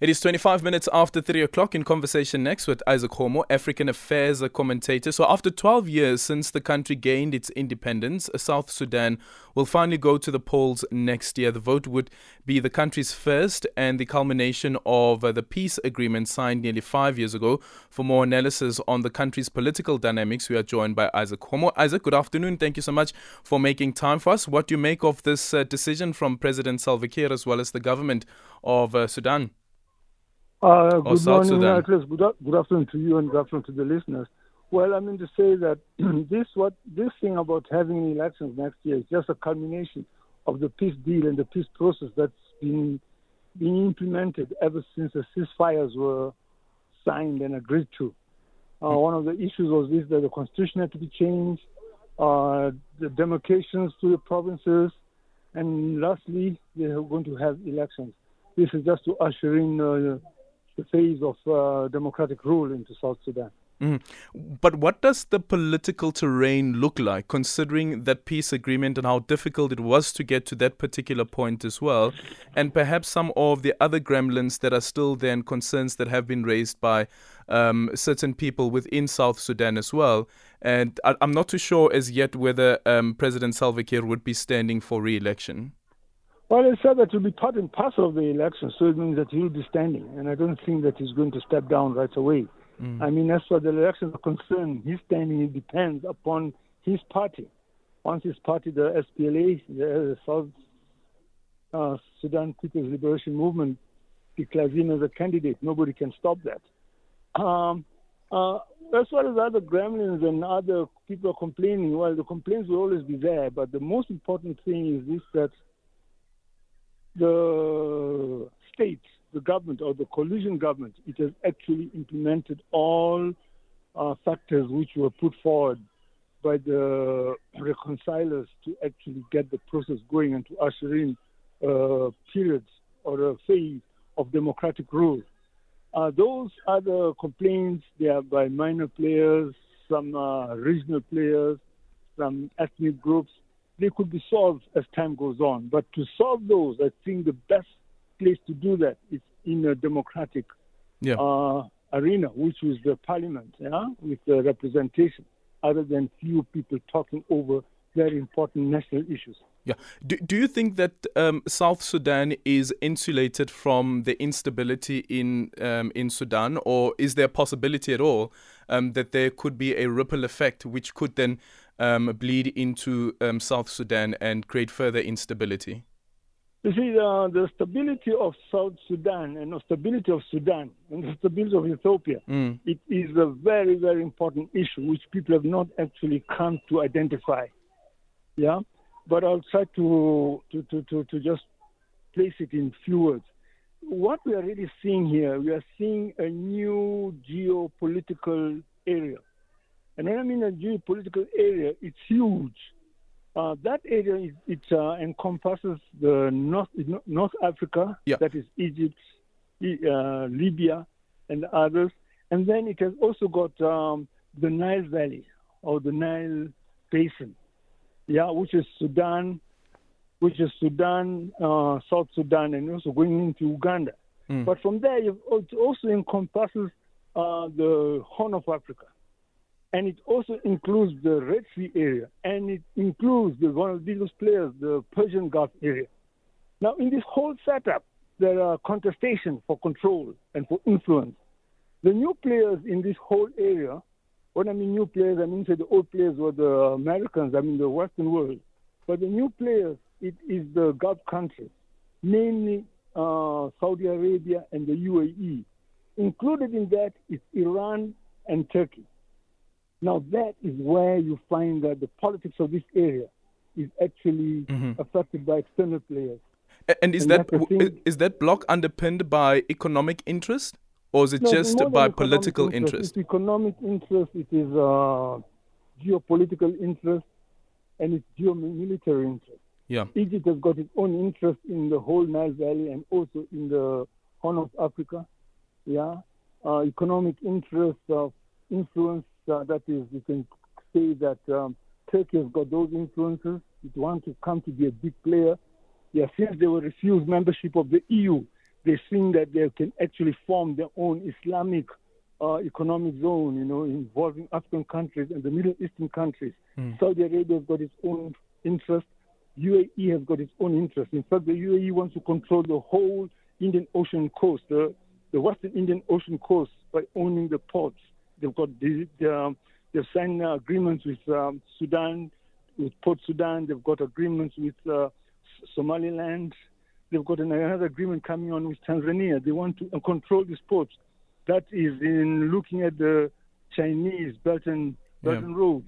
It is 25 minutes after 3 o'clock in conversation next with Izak Khomo, African affairs commentator. So, after 12 years since the country gained its independence, South Sudan will finally go to the polls next year. The vote would be the country's first and the culmination of uh, the peace agreement signed nearly five years ago. For more analysis on the country's political dynamics, we are joined by Izak Khomo. Izak, good afternoon. Thank you so much for making time for us. What do you make of this uh, decision from President Salva Kiir as well as the government of uh, Sudan? Uh, good morning, Atlas. Good, good afternoon to you and good afternoon to the listeners. Well, I mean to say that this what this thing about having elections next year is just a culmination of the peace deal and the peace process that's been being implemented ever since the ceasefires were signed and agreed to. Uh, one of the issues was this that the constitution had to be changed, uh, the demarcations to the provinces, and lastly, they are going to have elections. This is just to usher in uh, the phase of uh, democratic rule into South Sudan. Mm. But what does the political terrain look like, considering that peace agreement and how difficult it was to get to that particular point as well, and perhaps some of the other gremlins that are still there and concerns that have been raised by um, certain people within South Sudan as well? And I- am not too sure as yet whether um, President Salva Kiir would be standing for re-election. Well, it said that will be part and parcel of the election, so it means that he'll be standing, and I don't think that he's going to step down right away. Mm. I mean, as far as the elections are concerned, his standing depends upon his party. Once his party, the SPLA, the South uh, Sudan People's Liberation Movement, declares him as a candidate, nobody can stop that. Um, uh, as far as other gremlins and other people are complaining, well, the complaints will always be there, but the most important thing is this that the state, the government, or the coalition government, it has actually implemented all uh, factors which were put forward by the reconcilers to actually get the process going and to usher in uh, periods or a phase of democratic rule. Uh, those other complaints, they are by minor players, some uh, regional players, some ethnic groups they could be solved as time goes on. But to solve those, I think the best place to do that is in a democratic yeah. uh, arena, which is the parliament, yeah, with the representation, other than few people talking over very important national issues. Yeah. Do, do you think that um, South Sudan is insulated from the instability in um, in Sudan, or is there a possibility at all um, that there could be a ripple effect which could then um, bleed into um, South Sudan and create further instability? You see, the, the stability of South Sudan and the stability of Sudan and the stability of Ethiopia, mm. it is a very, very important issue which people have not actually come to identify. Yeah, but I'll try to to, to, to, to just place it in few words. What we are really seeing here, we are seeing a new geopolitical area and when I mean a geopolitical area, it's huge. Uh, that area is, it uh, encompasses the North North Africa, yeah. that is Egypt, uh, Libya, and others, and then it has also got um, the Nile Valley or the Nile Basin, yeah, which is Sudan, which is Sudan, uh, South Sudan, and also going into Uganda. Mm. But from there, it also encompasses uh, the Horn of Africa and it also includes the Red Sea area, and it includes the, one of the biggest players, the Persian Gulf area. Now, in this whole setup, there are contestations for control and for influence. The new players in this whole area, when I mean new players, I mean say the old players were the Americans, I mean the Western world. But the new players, it is the Gulf countries, mainly uh, Saudi Arabia and the UAE. Included in that is Iran and Turkey. Now, that is where you find that the politics of this area is actually mm-hmm. affected by external players. And is and that is that block underpinned by economic interest, or is it no, just by political interest? interest? It's economic interest. It is uh, geopolitical interest, and it's geomilitary interest. Yeah. Egypt has got its own interest in the whole Nile Valley and also in the Horn of Africa. Yeah. Uh, economic interest of influence uh, that is, you can say that um, Turkey has got those influences. It wants to come to be a big player. Yeah, since they were refused membership of the EU, they think that they can actually form their own Islamic uh, economic zone, you know, involving African countries and the Middle Eastern countries. Mm. Saudi Arabia has got its own interest. UAE has got its own interest. In fact, the UAE wants to control the whole Indian Ocean coast, the, the Western Indian Ocean coast, by owning the ports. They've got the, the they've signed agreements with um, Sudan, with Port Sudan. They've got agreements with uh, Somaliland. They've got another agreement coming on with Tanzania. They want to control these ports. That is in looking at the Chinese Belt and, Belt yeah. Road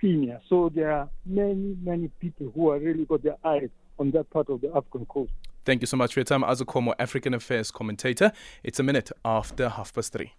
scheme. So there are many, many people who are really got their eyes on that part of the African coast. Thank you so much for your time, Izak Khomo, African Affairs commentator. It's a minute after half past three.